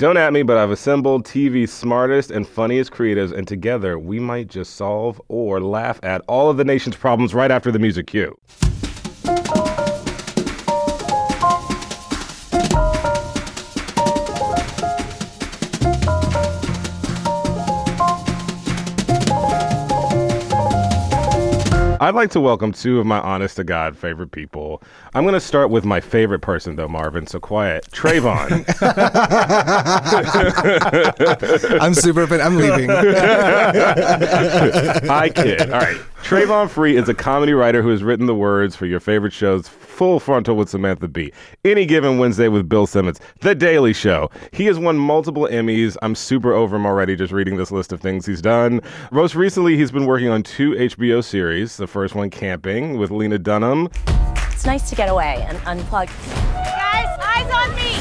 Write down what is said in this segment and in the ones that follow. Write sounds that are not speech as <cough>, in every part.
Don't at me, but I've assembled TV's smartest and funniest creatives, and together we might just solve or laugh at all of the nation's problems right after the music cue. I'd like to welcome two of my honest to God favorite people. I'm going to start with my favorite person, though, Marvin, so quiet. Travon. <laughs> I'm super fan. I'm leaving. Hi, kid. All right. Travon Free is a comedy writer who has written the words for your favorite shows, Full Frontal with Samantha Bee, Any Given Wednesday with Bill Simmons, The Daily Show. He has won multiple Emmys. I'm super over him already just reading this list of things he's done. Most recently, he's been working on two HBO series. The first one, Camping, with Lena Dunham. It's nice to get away and unplug. Guys, eyes on me!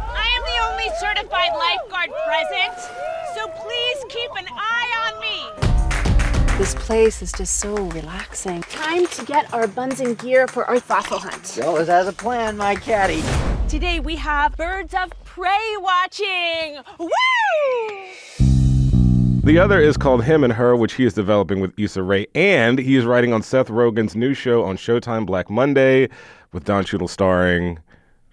I am the only certified lifeguard present, so please keep an eye on me. This place is just so relaxing. Time to get our buns and gear for our fossil hunt. Always has a plan, my caddy. Today we have birds of prey watching. Woo! The other is called Him and Her, which he is developing with Issa Rae, and he is writing on Seth Rogen's new show on Showtime Black Monday with Don Cheadle starring.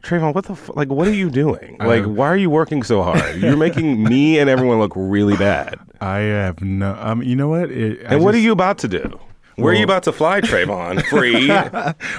Travon, what the f- like? What are you doing? <laughs> Like, why are you working so hard? You're making <laughs> me and everyone look really bad. I have no. Um, you know what? It, I And what are you about to do? Where are you about to fly, Travon? <laughs> Free.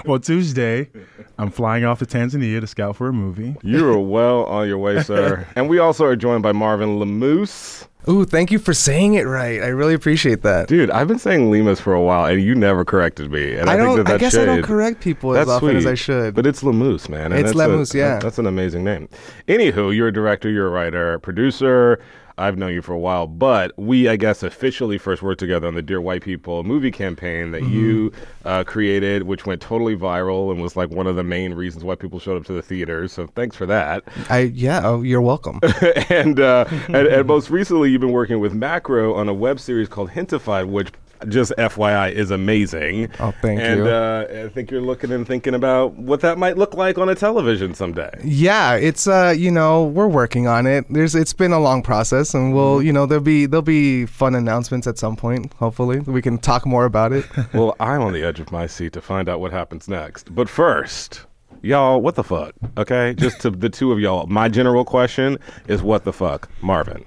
Well, Tuesday, I'm flying off to Tanzania to scout for a movie. you are well on your way, sir. <laughs> And we also are joined by Marvin Lemoose. Ooh, thank you for saying it right. I really appreciate that. Dude, I've been saying Lemus for a while, and you never corrected me. And I, I don't. that I that's guess I don't correct people That's as often as. I should. But it's Lemus, man. and It's that's a- Lemoose, yeah. That's an amazing name. Anywho, you're a director, you're a writer, producer. I've known you for a while, but we, I guess, officially first worked together on the Dear White People movie campaign that you Mm-hmm. uh, created, which went totally viral and was like one of the main reasons why people showed up to the theaters. So thanks for that. I yeah. Oh, you're welcome. <laughs> and, uh, <laughs> and and most recently, you've been working with Macro on a web series called Gentefied, which just FYI is amazing. Oh, thank and, you. uh, I think you're looking and thinking about what that might look like on a television someday. yeah, it's uh, you know, we're working on it. There's it's been a long process, and Mm-hmm. we'll, you know, there'll be there'll be fun announcements at some point. Hopefully, we can talk more about it. <laughs> well, I'm on the edge of my seat to find out what happens next. But first, y'all, what the fuck? Okay, just to the two of y'all. My general question is, what the fuck, Marvin?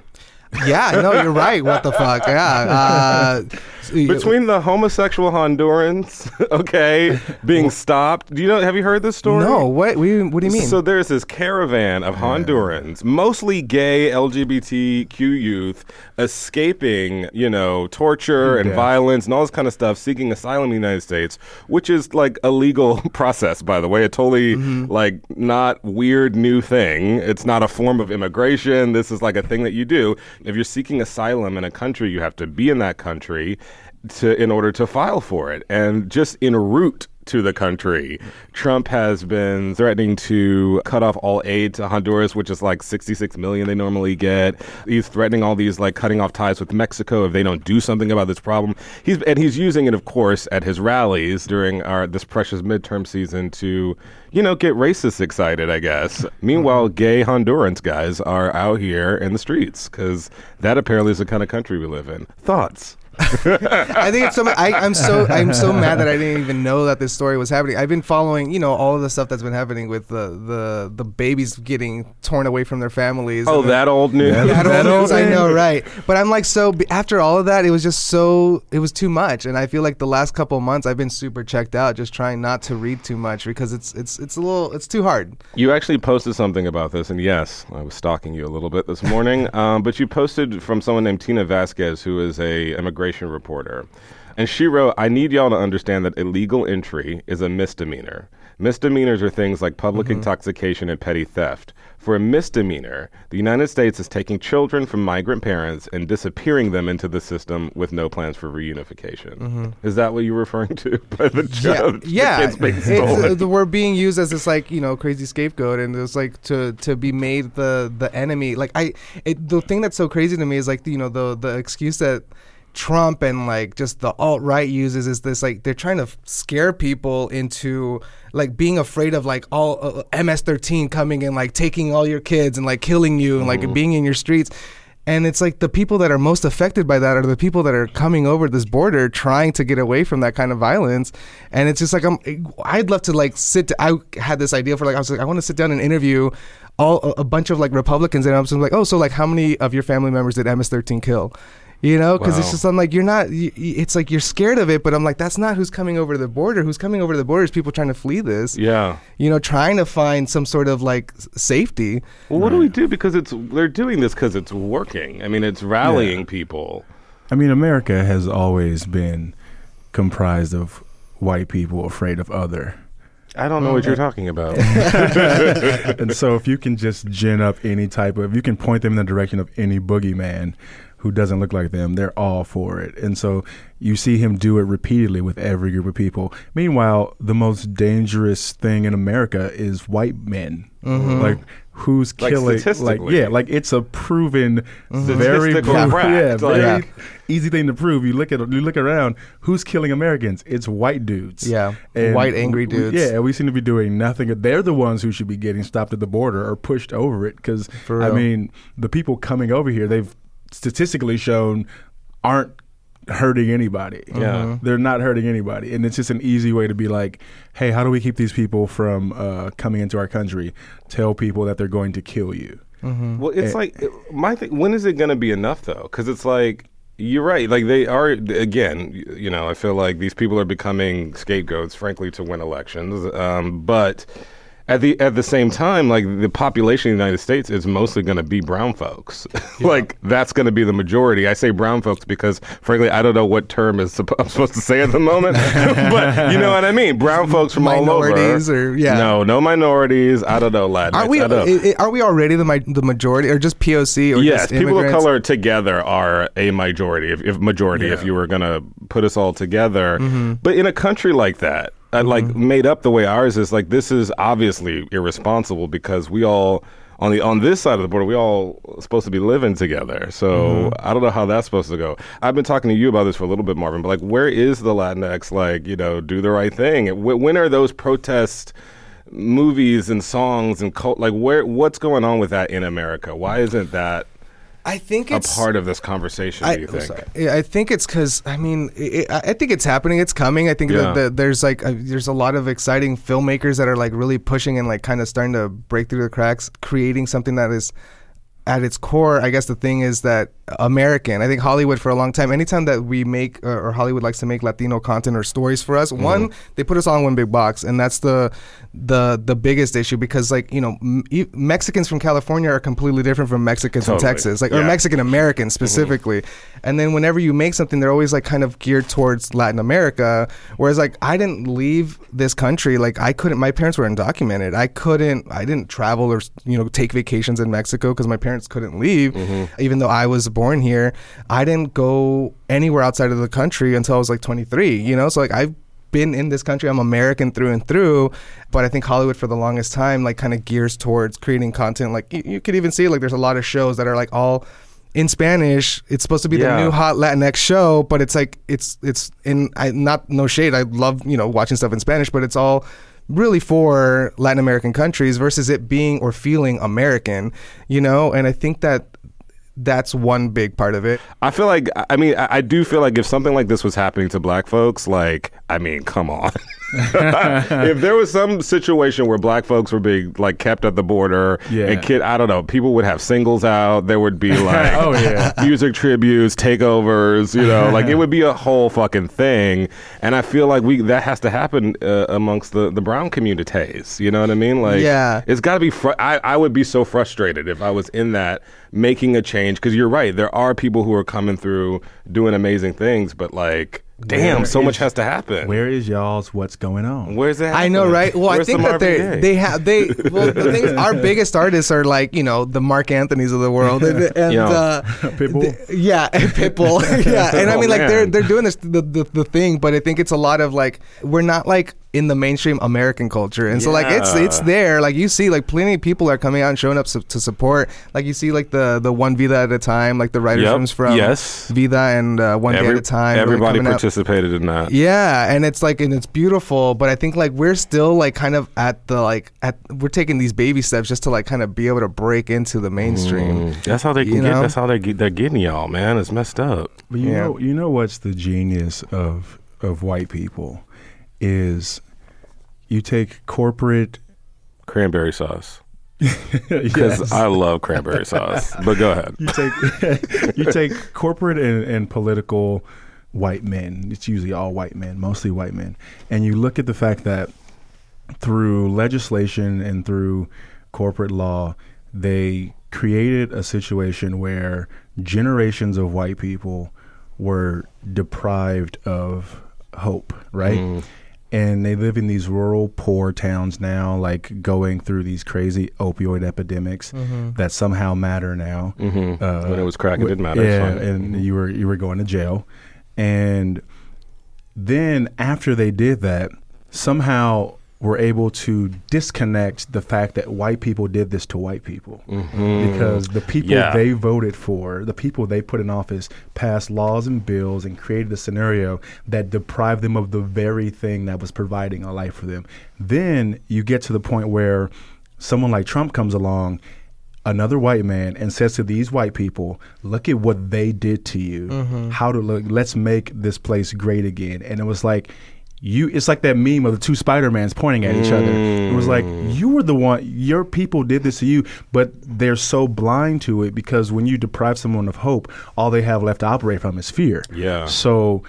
Yeah, no, you're right. What the fuck? Yeah. Uh, Between the homosexual Hondurans, <laughs> okay, being stopped. Do you know? Have you heard this story? no, what? We, what do you mean? So there's this caravan of Hondurans, mostly gay LGBTQ youth, escaping, you know, torture and Yeah. violence and all this kind of stuff, seeking asylum in the United States, which is like a legal <laughs> process, by the way, a totally like not weird new thing. It's not a form of immigration. This is like a thing that you do. If you're seeking asylum in a country, you have to be in that country to in order to file for it. And just en route to the country, Trump has been threatening to cut off all aid to Honduras, which is like 66 million they normally get. He's threatening all these like cutting off ties with Mexico if they don't do something about this problem. He's and he's using it, of course, at his rallies during our this precious midterm season to, you know, get racists excited. I guess. Meanwhile, gay Hondurans guys are out here in the streets because that apparently is the kind of country we live in. Thoughts? <laughs> I think it's so. I, I'm so. I'm so mad that I didn't even know that this story was happening. I've been following, you know, all of the stuff that's been happening with the the the babies getting torn away from their families. Oh, and that old news. That That old old news, I know, right? But I'm like, so after all of that, it was just so, it was too much, and I feel like the last couple of months I've been super checked out, just trying not to read too much because it's it's it's a little, it's too hard. You actually posted something about this, and yes, I was stalking you a little bit this morning. <laughs> um, but you posted from someone named Tina Vasquez, who is a immigration reporter, and she wrote, "I need y'all to understand that illegal entry is a misdemeanor. Misdemeanors are things like public intoxication and petty theft. For a misdemeanor, the United States is taking children from migrant parents and disappearing them into the system with no plans for reunification. Is that what you're referring to <laughs> by the Yeah, joke? yeah. the kids being It's, uh, we're being used as this like you know crazy scapegoat, and it's like to to be made the the enemy. Like I, it, the thing that's so crazy to me is like you know the the excuse that Trump and like just the alt right uses is this like they're trying to scare people into like being afraid of like all uh, MS-13 coming and like taking all your kids and like killing you and like being in your streets. And it's like the people that are most affected by that are the people that are coming over this border trying to get away from that kind of violence. And it's just like I'm I'd love to like sit I had this idea for like I was like I want to sit down and interview all a, bunch of like Republicans and I was like, "Oh, so like how many of your family members did MS-13 kill?" You know, because it's just I'm like you're not. You, it's like you're scared of it, but I'm like that's not who's coming over the border. Who's coming over the border is people trying to flee this. Yeah. You know, trying to find some sort of like safety. Well, what do we do? Because it's they're doing this because it's working. I mean, it's rallying Yeah. people. I mean, America has always been comprised of white people afraid of other. I don't know what you're talking about. <laughs> <laughs> and so if you can just gin up any type of, if you can point them in the direction of any boogeyman who doesn't look like them, they're all for it. And so you see him do it repeatedly with every group of people. Meanwhile, the most dangerous thing in America is white men. Mm-hmm. Like who's Like killing? Like yeah, like it's a proven, mm-hmm. very pro- fact, <laughs> yeah, like- very Yeah. easy thing to prove. You look at you look around, who's killing Americans? It's white dudes. Yeah, And white angry dudes. Yeah, we seem to be doing nothing. They're the ones who should be getting stopped at the border or pushed over it. Because I mean, the people coming over here, they've statistically shown aren't hurting anybody. Yeah. they're not hurting anybody, and it's just an easy way to be like, hey, how do we keep these people from uh, coming into our country? Tell people that they're going to kill you. Well, it's Eh. like my thing. When is it going to be enough though? Because it's like you're right. Like they are again. You know, I feel like these people are becoming scapegoats, frankly, to win elections. Um, but at the at the same time, like the population of the United States is mostly going to be brown folks. <laughs> like that's going to be the majority. I say brown folks because, frankly, I don't know what term is suppo- I'm supposed to say at the moment. <laughs> but you know what I mean. Brown folks from all over. Minorities or- yeah. No, no minorities. I don't know, Latin. Are we? I don't. i- i- Are we already the mi- the majority or just POC or yes, just people of color together are a majority. If, if majority, if you were gonna put us all together, Mm-hmm. but in a country like that, uh, like made up the way ours is, like this is obviously irresponsible because we all on the on this side of the border, we all supposed to be living together. So Mm-hmm. I don't know how that's supposed to go. I've been talking to you about this for a little bit, Marvin. But like, where is the Latinx? Like, you know, do the right thing. When are those protest? movies and songs and cult like where what's going on with that in America why isn't that I think it's a part of this conversation I, do you think I think it's because I mean it, I think it's happening. It's coming. I think Yeah. that, there's like uh there's a lot of exciting filmmakers that are like really pushing and like kind of starting to break through the cracks, creating something that is at its core. I guess the thing is that American. I think Hollywood for a long time. Anytime that we make or, or Hollywood likes to make Latino content or stories for us, mm-hmm. one they put us all in one big box, and that's the the the biggest issue because like you know m- Mexicans from California are completely different from Mexicans Totally. from Texas, like or Mexican Americans mm-hmm. specifically. And then whenever you make something, they're always like kind of geared towards Latin America. Whereas like I didn't leave this country. Like I couldn't. My parents were undocumented. I couldn't. I didn't travel or you know take vacations in Mexico because my parents couldn't leave. Mm-hmm. Even though I was born here, I didn't go anywhere outside of the country until I was like 23. You know, so like I've been in this country. I'm American through and through. But I think Hollywood for the longest time like kind of gears towards creating content. Like you, you could even see like there's a lot of shows that are like all in Spanish. It's supposed to be Yeah. the new hot Latinx show, but it's like it's it's in I not no shade. I love you know watching stuff in Spanish, but it's all really for Latin American countries versus it being or feeling American. You know, and I think that that's one big part of it. i feel like i mean I, I do feel like if something like this was happening to black folks like i mean come on <laughs> <laughs> if there was some situation where black folks were being like kept at the border Yeah. and kid i don't know people would have singles out there would be <laughs> like Oh, yeah. music tributes takeovers you know like it would be a whole fucking thing and i feel like we that has to happen uh, amongst the the brown communities you know what i mean like Yeah. it's got to be fr- I, I would be so frustrated if i was in that making a change because you're right there are people who are coming through doing amazing things but like damn Where so much has to happen Where is y'all's what's going on? where's that I know, right? Well, Where's I think that they Gaye? they have they. Well, the thing is, our biggest artists are like you know the Marc Anthony's of the world, and, <laughs> and <laughs> Yeah. uh, <laughs> Pitbull? th- yeah, and Pitbull, yeah, and I Oh, mean like they're they're doing this the, the the thing, but I think it's a lot of like we're not like in the mainstream American culture. And so like it's Yeah. it's there. Like you see like plenty of people are coming out and showing up su- to support. Like you see like the the one Vida at a time, like the writers Yep. rooms from Yes. Vida and uh, one day at a time. really everybody coming out. participated in that. Yeah, and it's like and it's beautiful, but I think like we're still like kind of at the like at we're taking these baby steps just to like kind of be able to break into the mainstream. Mm, That's how they You can get. know? That's how they get, they're getting y'all, man. It's messed up. But you Yeah. know, you know what's the genius of of white people is you take corporate. Cranberry sauce. Because <laughs> Yes. I love cranberry sauce. But go ahead. you take <laughs> you take corporate and, and political white men. It's usually all white men, mostly white men, and you look at the fact that through legislation and through corporate law, they created a situation where generations of white people were deprived of hope, right? Mm. And they live in these rural, poor towns now, like going through these crazy opioid epidemics that somehow matter now. Mhm. Uh, When it was crack, it didn't matter. Yeah, fine. and you were you were going to jail, and then after they did that, somehow were able to disconnect the fact that white people did this to white people because the people Mm-hmm. Yeah. they voted for, the people they put in office, passed laws and bills and created a scenario that deprived them of the very thing that was providing a life for them. Then you get to the point where someone like Trump comes along another white man and says to these white people, "Look at what they did to you. How to look? Let's make this place great again." And it was like. You, it's like that meme of the two Spider-Mans pointing at each other. It was like, mm. you were the one, your people did this to you, but they're so blind to it because when you deprive someone of hope, all they have left to operate from is fear. Yeah. So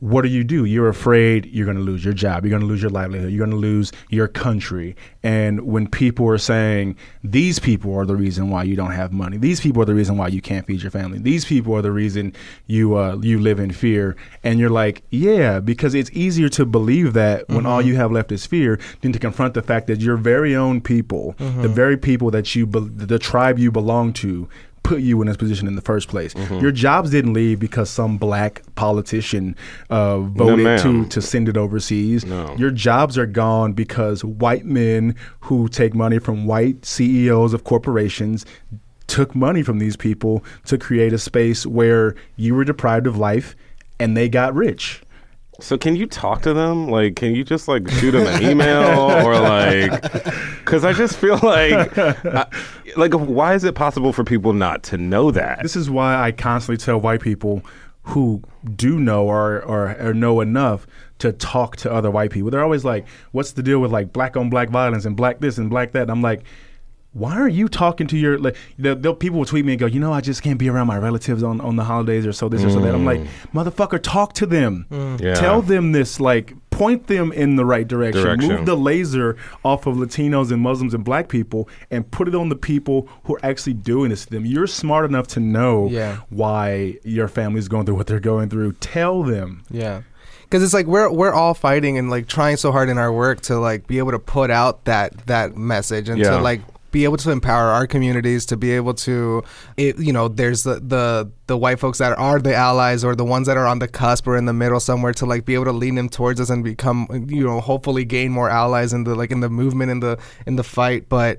what do you do? You're afraid you're going to lose your job. You're going to lose your livelihood. You're going to lose your country. And when people are saying, these people are the reason why you don't have money, these people are the reason why you can't feed your family, these people are the reason you uh, you live in fear, and you're like, yeah, because it's easier to believe that when all you have left is fear than to confront the fact that your very own people, the very people that you, be- the tribe you belong to, put you in this position in the first place. Your jobs didn't leave because some black politician uh, voted ma'am. to to send it overseas. No. Your jobs are gone because white men who take money from white CEOs of corporations took money from these people to create a space where you were deprived of life and they got rich. So can you talk to them? Like, can you just like shoot them an email or like? <laughs> Because I just feel like, I, like, why is it possible for people not to know that? This is why I constantly tell white people who do know or, or, or know enough to talk to other white people. They're always like, what's the deal with like black on black violence and black this and black that? And I'm like, why are you talking to your like the, the people will tweet me and go, you know, I just can't be around my relatives on, on the holidays or so this or so that. I'm like, mm. motherfucker, talk to them. Mm. Yeah. Tell them this, like point them in the right direction. Direction. Move the laser off of Latinos and Muslims and black people and put it on the people who are actually doing this to them. You're smart enough to know Yeah. why your family's going through what they're going through. Tell them. Yeah. Cuz it's like we're we're all fighting and like trying so hard in our work to like be able to put out that that message and Yeah. to like be able to empower our communities to be able to it, you know there's the, the the white folks that are the allies or the ones that are on the cusp or in the middle somewhere to like be able to lean them towards us and become you know hopefully gain more allies in the like in the movement in the in the fight but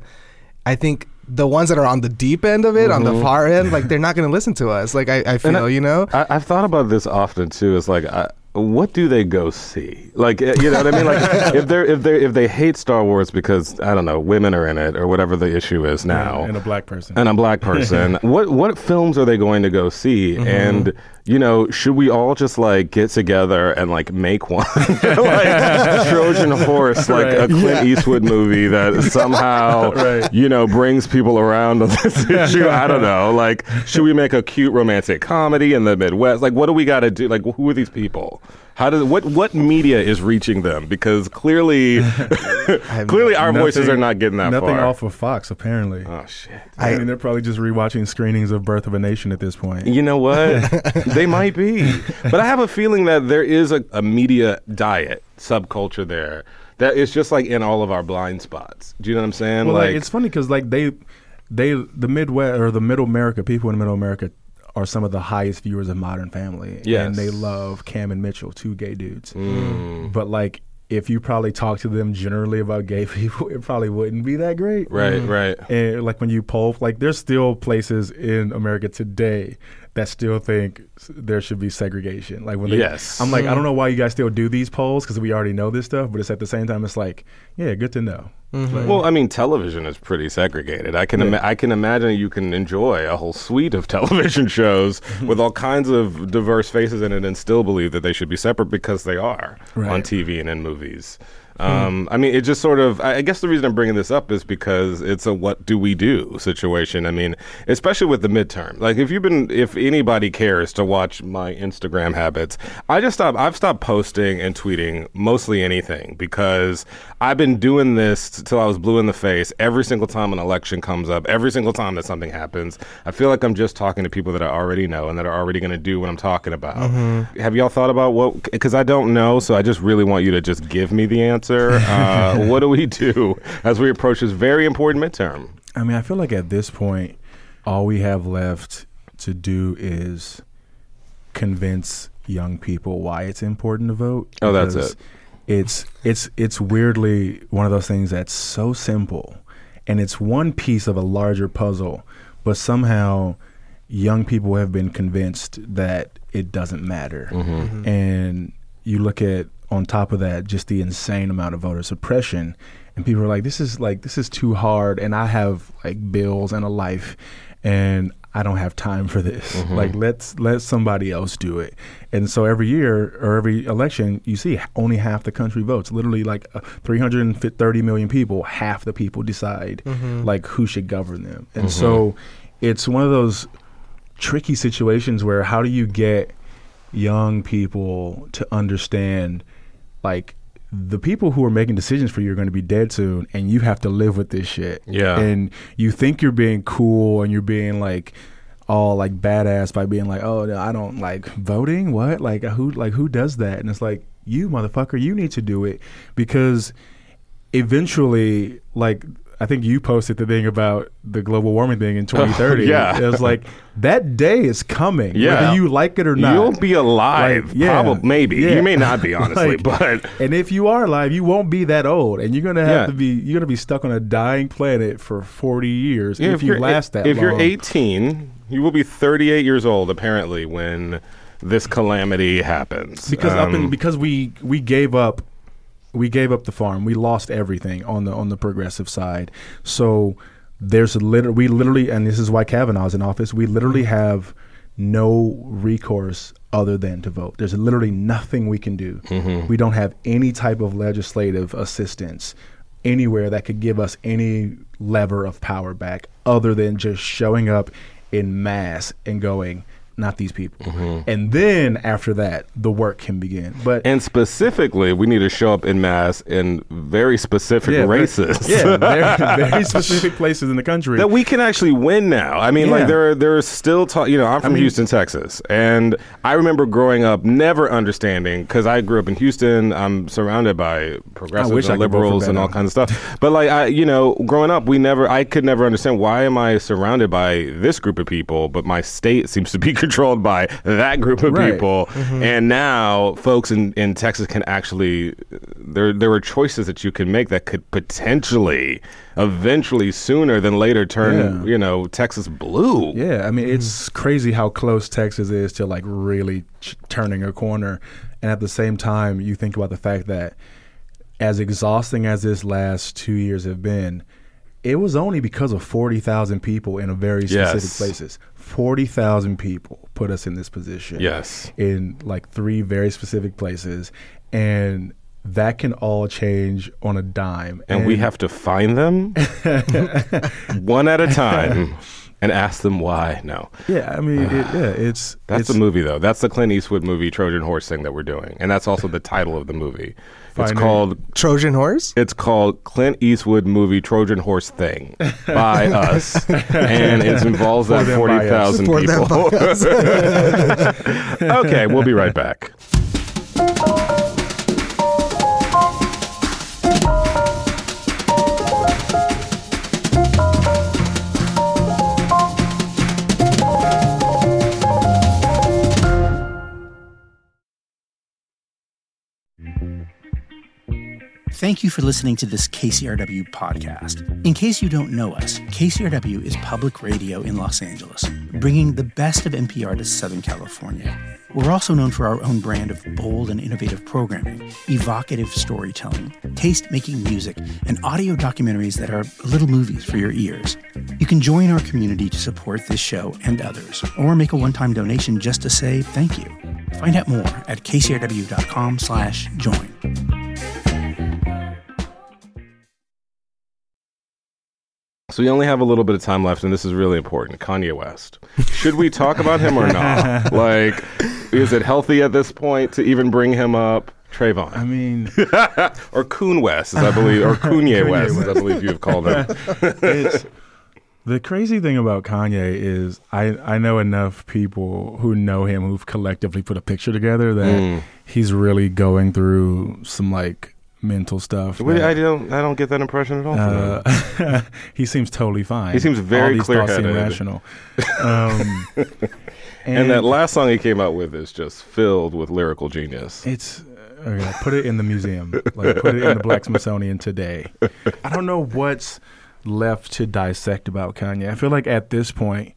I think the ones that are on the deep end of it, on the mm-hmm. far end, like <laughs> they're not going to listen to us. Like I, I feel, I- you know, I, I've thought about this often too. It's like, I, what do they go see? Like, eh, you know what I mean? Like, <laughs> if they're if they if they hate Star Wars because I don't know, women are in it or whatever the issue is now, And a black person. and a black person, <laughs> what what films are they going to go see? And you know, should we all just like get together and like make one, <laughs> like Trojan Horse, like a Right. Clint Eastwood movie that <laughs> somehow Right. you know brings people around on this issue? I don't know. Like, should we make a cute romantic comedy in the Midwest? Like, what do we got to do? Like, who are these people? How does what what media is reaching them? Because clearly, <laughs> <laughs> clearly our voices are not getting that Nothing far. off of Fox, apparently. Oh shit. I, mean, they're probably just rewatching screenings of Birth of a Nation at this point. You know what? <laughs> they might be. But I have a feeling that there is a, a media diet subculture there that is just like in all of our blind spots. Do you know what I'm saying? Well, like, it's funny because like they, they the Midwest or the Middle America people in Middle America are some of the highest viewers of Modern Family. Yes. and they love Cam and Mitchell, two gay dudes. Mm. mm. But like if you probably talk to them generally about gay <laughs> people, it probably wouldn't be that great. Right, mm. right. And like when you poll, like there's still places in America today that still think there should be segregation. Like when they, Yes. I'm like, I don't mm. know why you guys still do these polls because we already know this stuff, but it's at the same time, it's like, yeah, good to know. Mm-hmm. Like, Well, I mean, television is pretty segregated. I can ima- I can imagine you can enjoy a whole suite of <laughs> television shows with all kinds of diverse faces in it, and still believe that they should be separate because they are on TV and in movies. Um, I mean, it just sort of. I guess the reason I'm bringing this up is because it's a "what do we do" situation. I mean, especially with the midterm. Like, if you've been, if anybody cares to watch my Instagram habits, I just stopped. I've stopped posting and tweeting mostly anything because I've been doing this till I was blue in the face every single time an election comes up. Every single time that something happens, I feel like I'm just talking to people that I already know and that are already going to do what I'm talking about. Have y'all thought about what? Because I don't know, so I just really want you to just give me the answer. Uh, <laughs> what do we do as we approach this very important midterm? I mean, I feel like at this point, all we have left to do is convince young people why it's important to vote. Oh, that's it. It's it's it's weirdly one of those things that's so simple, and it's one piece of a larger puzzle, but somehow young people have been convinced that it doesn't matter, Mm-hmm. and you look at on top of that just the insane amount of voter suppression. And people are like this is like this is too hard. And i have like bills and a life and i don't have time for this. Mm-hmm. like let's let somebody else do it. And so every year or every election you see only half the country votes. Literally like uh, 330 million people half the people decide like who should govern them. And so it's one of those tricky situations where how do you get young people to understand like the people who are making decisions for you are going to be dead soon and you have to live with this shit. Yeah. and you think you're being cool and you're being like all like badass by being like oh no, i don't like voting? What? Like who like who does that? And it's like you motherfucker you need to do it. Because eventually like I think you posted the thing about the global warming thing in 2030. <laughs> yeah. it was like that day is coming, Yeah. whether you like it or not. You'll be alive, Like, yeah. probably. Maybe Yeah. you may not be, <laughs> honestly, Like, but and if you are alive, you won't be that old, and you're gonna have Yeah. to be you're gonna be stuck on a dying planet for 40 years Yeah, if, you you're- last that If long. you're 18, you will be 38 years old apparently when this calamity happens. because up in, Um, because we we gave up we gave up the farm. We lost everything on the on the progressive side. So there's a liter- we literally and this is why Kavanaugh's in office we literally have no recourse other than to vote. There's literally nothing we can do. Mm-hmm. We don't have any type of legislative assistance anywhere that could give us any lever of power back other than just showing up in mass and going not these people mm-hmm. and then after that the work can begin but and specifically, we need to show up in mass in very specific yeah, races. yeah very, <laughs> very specific places in the country that we can actually win now. I mean, like Yeah. there, are, there are still talk. You know, I'm from mean- Houston, Texas, and I remember growing up never understanding because I grew up in Houston. I'm surrounded by progressives and could vote for liberals and all kinds of stuff. But like, I, you know, growing up, we never, I could never understand why am I surrounded by this group of people, but my state seems to be <laughs> controlled by that group of Right. people. Mm-hmm. And now, folks in, in Texas can actually there there were choices that you can make that could potentially, eventually, sooner than later, turn Yeah. you know Texas blue. Yeah, I mean it's mm. crazy how close Texas is to like really ch- turning a corner, and at the same time, you think about the fact that as exhausting as this last two years have been, it was only because of forty thousand people in a very specific Yes. places. Forty thousand people put us in this position. Yes. in like three very specific places, and that can all change on a dime. And we have to find them <laughs> one at a time and ask them why. No. yeah, I mean, it, yeah, <sighs> it's That's it's, the movie, though. That's the Clint Eastwood movie, Trojan Horse thing that we're doing, and that's also the title of the movie. It's called Trojan horse? It's called Clint Eastwood movie Trojan Horse Thing <laughs> by us, and it involves that forty thousand people. <laughs> okay, we'll be right back. Thank you for listening to this KCRW podcast. In case you don't know us, KCRW is public radio in Los Angeles, bringing the best of NPR to Southern California. We're also known for our own brand of bold and innovative programming, evocative storytelling, taste making music, and audio documentaries that are little movies for your ears. You can join our community to support this show and others, or make a one time donation just to say thank you. Find out more at kcrw.com slash join. So we only have a little bit of time left, and this is really important. Kanye West. Should we talk about him or not? <laughs> Like, is it healthy at this point to even bring him up? Travon. I mean, <laughs> or Coon West, as I believe, or <laughs> Kanye West, as I believe you've called him. the crazy thing about Kanye is I, I know enough people who know him who've collectively put a picture together that Mm. he's really going through some like mental stuff. Wait, I don't. I don't get that impression at all. Uh, <laughs> he seems totally fine. He seems very these thoughts seem clear-headed. rational. Um, <laughs> and, that last song he came out with is just filled with lyrical genius. It's uh, okay, put it in the museum. Like put it in the Black Smithsonian today. I don't know what's left to dissect about Kanye. I feel like at this point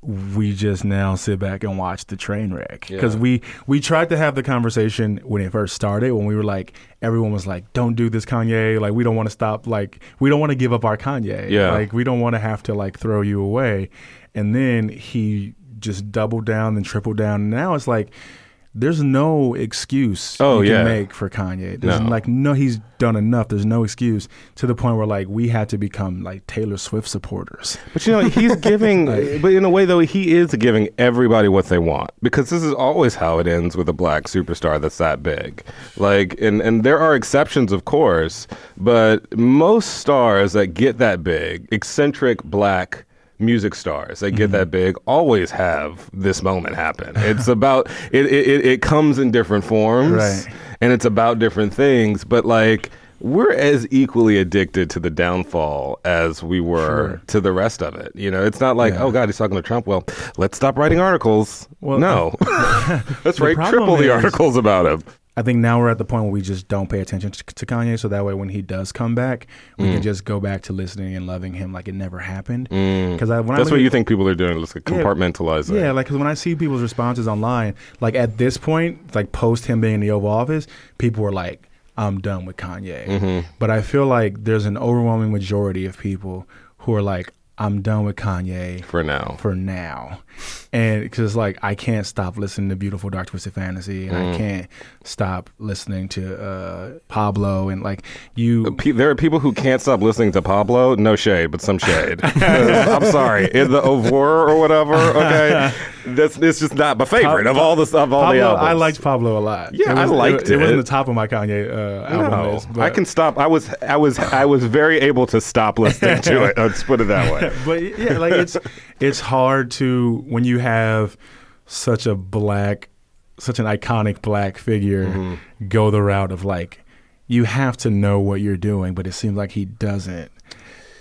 we just now sit back and watch the train wreck. Because Yeah. we we tried to have the conversation when it first started when we were like everyone was like don't do this Kanye. Like we don't want to stop like we don't want to give up our Kanye. Yeah. like we don't want to have to like throw you away. And then he just doubled down and tripled down. And now it's like there's no excuse Oh, you yeah. can make for Kanye. There's No. like no he's done enough. There's no excuse to the point where like we had to become like Taylor Swift supporters. But you know, he's <laughs> giving, but in a way though, he is giving everybody what they want because this is always how it ends with a black superstar that's that big. Like, and and there are exceptions, of course, but most stars that get that big, eccentric black music stars that get that big always have this moment happen. It's <laughs> about it, it it comes in different forms Right. and it's about different things, but like we're as equally addicted to the downfall as we were Sure. to the rest of it. You know, it's not like, Yeah. oh God, he's talking to Trump. Well, let's stop writing articles. Well, no, <laughs> <laughs> let's write triple the articles about him. I think now we're at the point where we just don't pay attention to, to Kanye, so that way when he does come back, we Mm. can just go back to listening and loving him like it never happened. Because I when I That's what you think people are doing. Let's compartmentalize it. Yeah, like 'cause when I see people's responses online, like at this point, like post him being in the Oval Office, people were like, "I'm done with Kanye." Mm-hmm. But I feel like there's an overwhelming majority of people who are like, "I'm done with Kanye for now. for now," and because like I can't stop listening to "Beautiful Dark Twisted Fantasy," and Mm. I can't stop listening to uh, Pablo, and like you. There are people who can't stop listening to Pablo. No shade, but some shade. <laughs> I'm sorry. In the Over or whatever. Okay, that's it's just not my favorite of all the of all the albums. I liked Pablo a lot. Yeah, it I liked it. It wasn't the top of my Kanye uh, album No, list. I can stop. I was, I was, I was very able to stop listening to it. <laughs> Let's put it that way. but yeah, like it's it's hard to when you have such a black, such an iconic black figure Mm-hmm. go the route of like you have to know what you're doing, but it seems like he doesn't.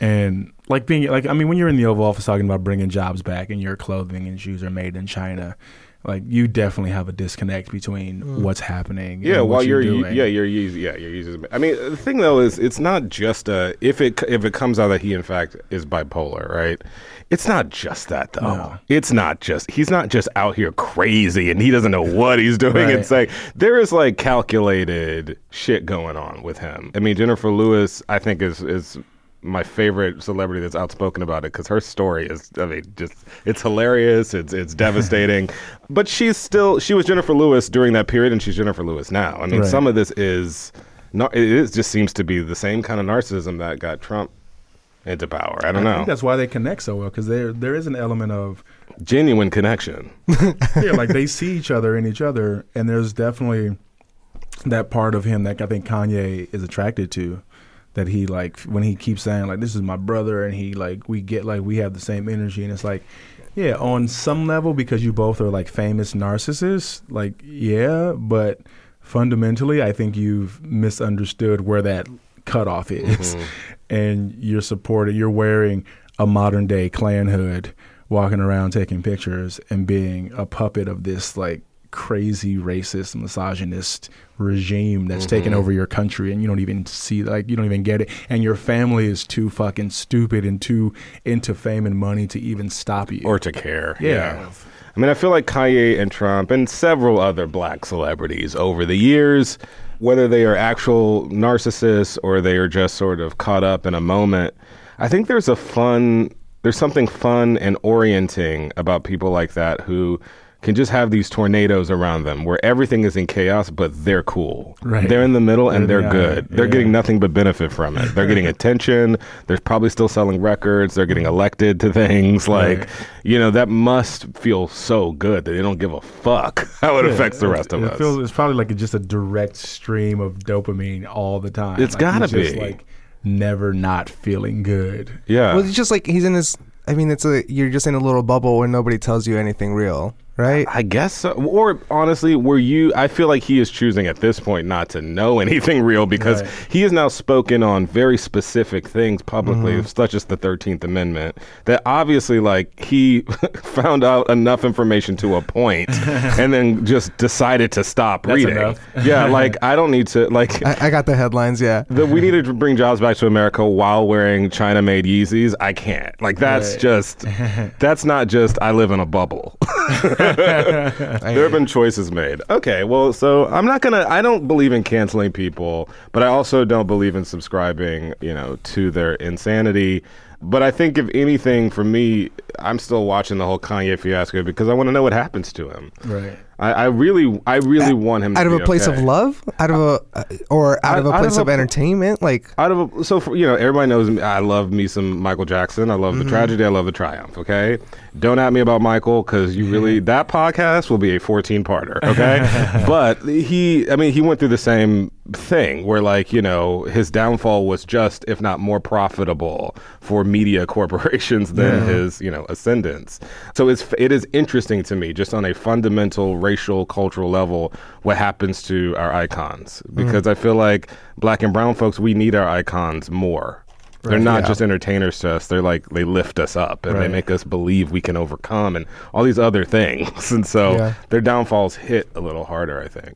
And like being like I mean, when you're in the Oval Office talking about bringing jobs back and your clothing and shoes are made in China. Like you definitely have a disconnect between what's happening. Mm. Yeah, and what while you're, doing. yeah, you're using, yeah, you're using. I mean, the thing though is, it's not just uh if it if it comes out that he in fact is bipolar, right? It's not just that though. No. It's not just he's not just out here crazy and he doesn't know what he's doing Right. saying. There is like calculated shit going on with him. I mean, Jennifer Lewis, I think is is my favorite celebrity that's outspoken about it because her story is I mean just it's hilarious it's it's <laughs> devastating. But she's still she was Jennifer Lewis during that period and she's Jennifer Lewis now. I mean Right. some of this is not it is just seems to be the same kind of narcissism that got Trump into power. I don't I know. think that's why they connect so well because there there is an element of genuine connection. <laughs> Yeah, like they <laughs> see each other in each other, and there's definitely that part of him that I think Kanye is attracted to. That he like when he keeps saying like this is my brother, and he like we get like we have the same energy, and it's like yeah, on some level because you both are like famous narcissists, like yeah, but fundamentally I think you've misunderstood where that cutoff is, mm-hmm. <laughs> and you're supporting, you're wearing a modern day Klan hood walking around taking pictures and being a puppet of this like crazy racist, misogynist regime that's taken Mm-hmm. over your country, and you don't even see like you don't even get it, and your family is too fucking stupid and too into fame and money to even stop you. or to care. Yeah. I mean, I feel like Kanye and Trump and several other black celebrities over the years, whether they are actual narcissists or they are just sort of caught up in a moment, I think there's a fun, there's something fun and orienting about people like that who can just have these tornadoes around them where everything is in chaos, but they're cool. Right. They're in the middle and They're they're good. They're yeah. getting nothing but benefit from it. They're getting <laughs> attention. They're probably still selling records. They're getting elected to things. Like, Right. you know, that must feel so good that they don't give a fuck <laughs> how it affects the rest of it us. Feels, it's probably like just a direct stream of dopamine all the time. It's Like, gotta he's just, be. like never not feeling good. yeah. Well, it's just like he's in this. I mean, it's a you're just in a little bubble where nobody tells you anything real, right? I guess so. Or honestly, were you? I feel like he is choosing at this point not to know <laughs> anything real because Right. he has now spoken on very specific things publicly, Mm-hmm. such as the Thirteenth Amendment. That obviously, like, he <laughs> found out enough information to a point, <laughs> and then just decided to stop That's reading. yeah, like I don't need to like. I, I got the headlines. Yeah. the, we need to bring jobs back to America while wearing China-made Yeezys. I can't. Like that's Right. just that's not just I live in a bubble. <laughs> there have been choices made. Okay, well, so I'm not gonna. I don't believe in canceling people, but I also don't believe in subscribing, you know, to their insanity. But I think if anything, for me, I'm still watching the whole Kanye fiasco because I want to know what happens to him. Right. I, I really, I really want him to Out of a place okay. of love, out of a uh, or out Out- of a place of of, a- entertainment, like out of a, so for, you know everybody knows me, I love me some Michael Jackson. I love Mm-hmm. the tragedy. I love the triumph. Okay, don't at me about Michael because you really that podcast will be a fourteen parter. Okay, <laughs> but he, I mean, he went through the same thing where like you know his downfall was just if not more profitable for media <laughs> corporations than his you know ascendance. So it's it is interesting to me just on a fundamental racial cultural level what happens to our icons mm-hmm. because I feel like black and brown folks we need our icons more. They're not just entertainers to us. They're like they lift us up and they make us believe we can overcome and all these other things. <laughs> And so Yeah. their downfalls hit a little harder, I think.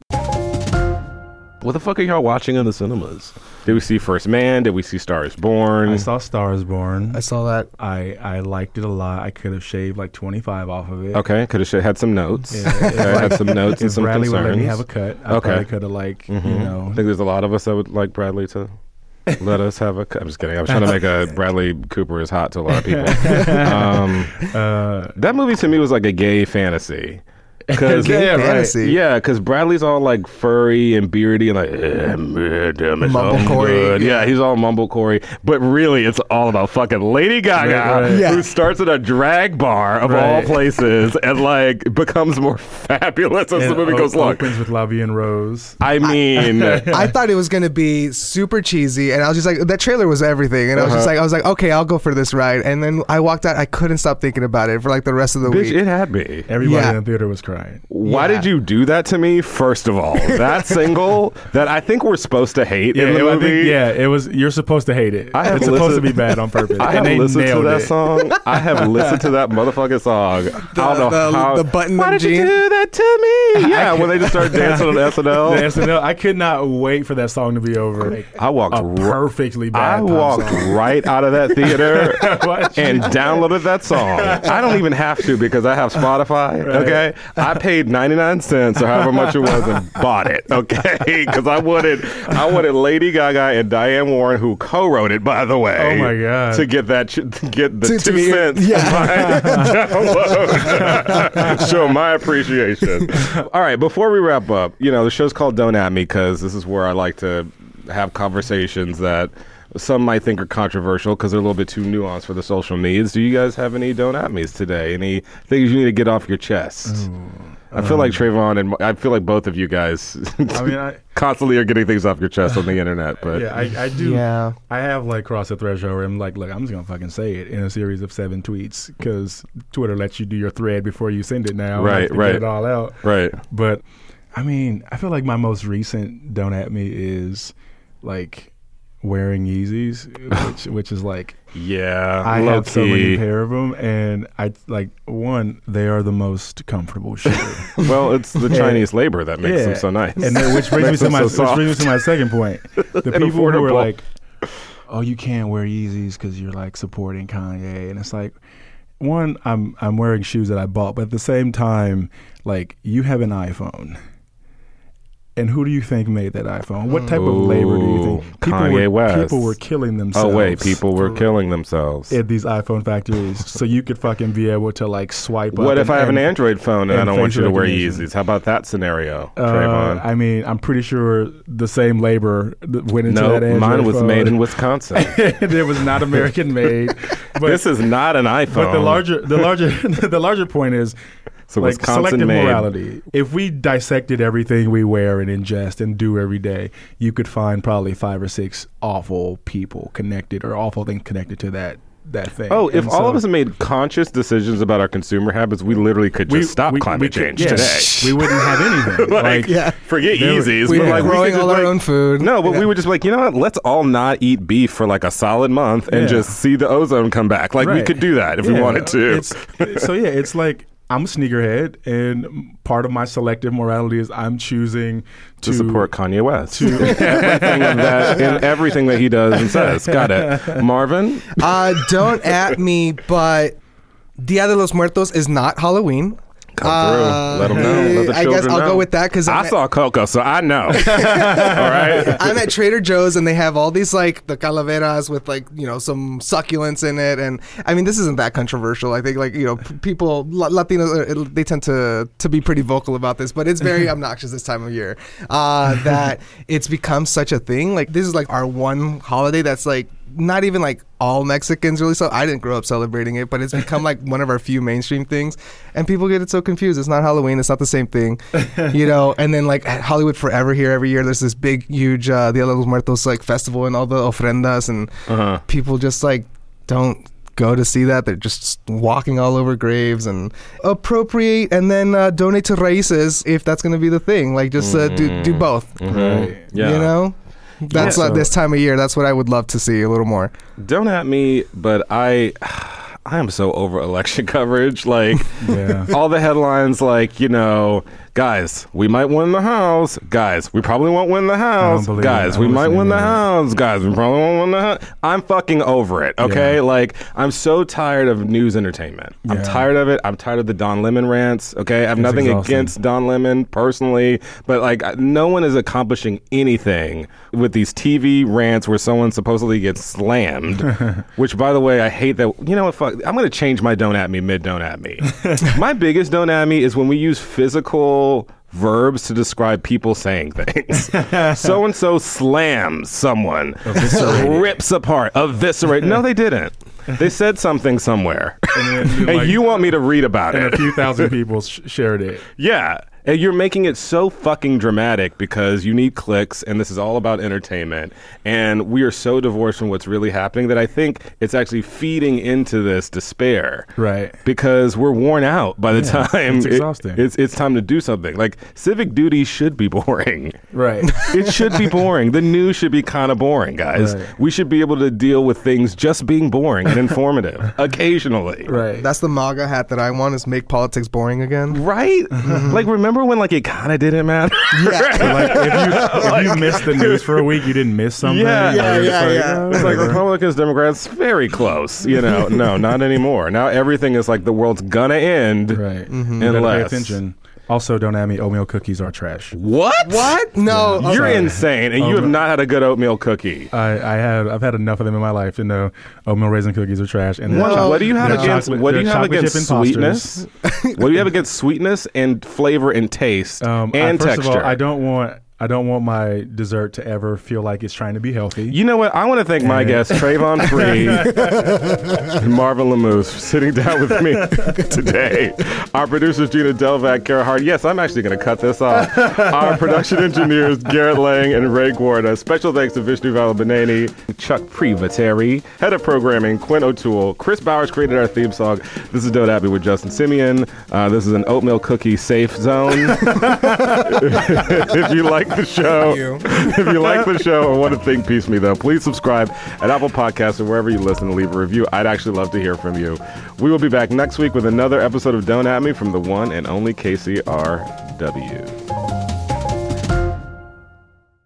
What the fuck are y'all watching in the cinemas? Did we see First Man? Did we see Stars Born? I saw Stars Born. I saw that. I, I liked it a lot. I could have shaved like 25 off of it. Okay, could have had some notes. Yeah, <laughs> Okay, had some notes and If some Bradley concerns. would let me have a cut, I Okay. probably could have like, you know, I think there's a lot of us that would like Bradley to <laughs> let us have a. I'm just kidding. I was trying to make a <laughs> Bradley Cooper is hot to a lot of people. Um, uh, that movie to me was like a gay fantasy. <laughs> Cause, Gay Yeah, right. Yeah, because Bradley's all like furry and beardy and like, eh, meh, damn, it's all Mumblecore-y. Yeah. yeah. he's all mumblecore. But really, it's all about fucking Lady Gaga, Right, right. Yeah. who starts at a drag bar of all places and like becomes more <laughs> fabulous as the movie o- goes along. opens with La Vie en Rose. I mean, <laughs> I thought it was gonna be super cheesy, and I was just like, that trailer was everything, and I was just Uh-huh. like, I was like, okay, I'll go for this ride, and then I walked out, I couldn't stop thinking about it for like the rest of the bitch, week. it had me. Everybody Yeah. in the theater was crying. Why Yeah. did you do that to me? First of all, <laughs> that single that I think we're supposed to hate in the it- I movie. think- yeah, it was. You're supposed to hate it. I have it's supposed to listened- be bad on <laughs> purpose. I and have they listened to nailed that it. song. I have <laughs> listened to that motherfucking song. I don't know the- how. the button Why up did you jean? do that to me? Yeah, when they just start dancing on The SNL. SNL. I could not wait for that song to be over. I walked. a ri- perfectly bad. I pop walked song. right out of that theater Why'd and downloaded that song. I don't even have to because I have Spotify. Okay, I paid ninety nine cents or however much it was and bought it. Okay, <laughs> because I wanted I wanted Lady Gaga and Diane Warren, who co-wrote it, by the way. Oh my God. To get that to get the To- to two be- cents. yeah. <laughs> <laughs> Show my appreciation. All right, before we wrap up, you know the show's called Don't At Me because this is where I like to have conversations that some might think are controversial because they're a little bit too nuanced for the social needs. Do you guys have any don't at me's today? Any things you need to get off your chest? I feel like um, Travon and I feel like both of you guys I mean, I, <laughs> constantly are getting things off your chest on the internet. But yeah, I, I do. Yeah. I have like crossed the threshold where I'm like, look, I'm just gonna fucking say it in a series of seven tweets because Twitter lets you do your thread before you send it now. and I Right, have to right. Get it all out. right, But I mean, I feel like my most recent don't at me is like wearing Yeezys, which which is like Yeah, I have so many pair of them, and I like one. They are the most comfortable shoe. <laughs> well, it's the Chinese labor that makes them so nice. And then, which brings me to my so which brings me to my second point. <laughs> The people who are like, "Oh, you can't wear Yeezys because you're like supporting Kanye," and it's like, one, I'm I'm wearing shoes that I bought, but at the same time, like you have an iPhone. And who do you think made that iPhone? What type of labor do you think? Ooh, Kanye were, West. People were killing themselves. Oh wait, people were killing themselves. at these iPhone factories, <laughs> so you could fucking be able to like swipe. What if I have and- an Android phone and, I don't want you to wear. Yeezys? How about that scenario, Uh? I mean, I'm pretty sure the same labor that went into no, that. Android mine was phone. made in Wisconsin. <laughs> it was not American made. <laughs> But, this is not an iPhone. but the larger, the larger, the larger point is. So like Wisconsin selective made- morality. If we dissected everything we wear and ingest and do every day, you could find probably five or six awful people connected or awful things connected to that that thing. Oh, if And all of us made conscious decisions about our consumer habits, we literally could just we- stop we- climate we could- change yeah, today. <laughs> we wouldn't have anything. <laughs> like, like, yeah. forget Yeezys. be like, growing all our like- own food. No, but Yeah. we would just be like, you know what? Let's all not eat beef for like a solid month and Yeah. just see the ozone come back. Like we could do that if we wanted to. So yeah, it's like I'm a sneakerhead, and part of my selective morality is I'm choosing to to, support Kanye West. <laughs> everything of that in everything that he does and says. Got it. <laughs> Marvin? Uh, don't at me, but Dia de los Muertos is not Halloween. Come through. Let 'em know. Let the I guess I'll know. go with that because I saw Coco, so I know. <laughs> all right. <laughs> I'm at Trader Joe's and they have all these like the calaveras with like you know some succulents in it, and I mean this isn't that controversial. I think like you know people Latinos uh, they tend to to be pretty vocal about this, but it's very <laughs> obnoxious this time of year uh, that it's become such a thing. Like this is like our one holiday that's like not even like all Mexicans really so I didn't grow up celebrating it, but it's become like one of our few mainstream things. And people get it so confused. It's not Halloween, it's not the same thing. <laughs> You know, and then like at Hollywood Forever here every year there's this big huge uh Dia de los Muertos like festival and all the ofrendas and Uh-huh. people just like don't go to see that. They're just walking all over graves and appropriate and then uh, donate to raíces if that's going to be the thing. Like just uh, do do both. Right. Yeah. You know? <laughs> That's Yeah. like this time of year. That's what I would love to see a little more. Don't at me, but I <sighs> I am so over election <laughs> coverage. Like Yeah. all the headlines like, you know, guys, we might win the house. Guys, we probably won't win the house. Guys, we might win the house. Guys, we probably won't win the house. I'm fucking over it, okay? Yeah. Like I'm so tired of news entertainment. I'm tired of it. I'm tired of the Don Lemon rants, okay? I have It's nothing exhausting. against Don Lemon personally, but like no one is accomplishing anything with these TV rants where someone supposedly gets slammed. <laughs> which, by the way, I hate that. You know what? Fuck. I'm going to change my "don't at me" mid "don't at me." <laughs> my biggest "don't at me" is when we use physical verbs to describe people saying things. so and so slams someone, rips apart, eviscerate. No, they didn't. They said something somewhere, And, and like, you want me to read about it. and it. a few thousand <laughs> people sh- shared it. Yeah. And you're making it so fucking dramatic because you need clicks and this is all about entertainment. And we are so divorced from what's really happening that I think it's actually feeding into this despair. Right. Because we're worn out by the Yeah, time it's it- it's it's time to do something. Like civic duty should be <laughs> boring. Right. <laughs> It should be boring. The news should be kind of boring, guys. Right. We should be able to deal with things just being boring and informative <laughs> occasionally. right. That's the MAGA hat that I want is make politics boring again. Right? Mm-hmm. Like, remember when like it kind of didn't matter? <laughs> like if you if you <laughs> missed the news for a week, you didn't miss something. Yeah. Yeah, Or it's yeah, like, yeah. oh, It's like. Republicans, Democrats, very close. You know, <laughs> no, not anymore. Now everything is like the world's gonna end. right. Mm-hmm. Better pay attention. Also, don't add me. Oatmeal cookies are trash. What? What? No. Yeah. You're insane, and you have not had a good oatmeal cookie. I, I had I've had enough of them in my life to know oatmeal raisin cookies are trash. And they're What, do you have they're against? chocolate- what do you have against sweetness? what do you have against sweetness and flavor and taste Um, I- and first texture? of all, I don't want I don't want my dessert to ever feel like it's trying to be healthy. You know what? I want to thank my guests, Travon <laughs> Free and Marvin Lemus, for sitting down with me <laughs> today. Our producers, Gina Delvac, Kara Hart. Yes, I'm actually going to cut this off. Our production engineers, Garrett Lang and Ray Guarda. Special thanks to Vishnu Valabaneni, Chuck Privateri, head of programming, Quinn O'Toole. Chris Bowers created our theme song. This is Don't At Me with Justin Simien. Uh, this is an oatmeal cookie safe zone. <laughs> if you like the show, You. <laughs> if you like the show or want to think piece me though, please subscribe at Apple Podcasts or wherever you listen and leave a review. I'd actually love to hear from you. We will be back next week with another episode of Don't At Me from the one and only KCRW.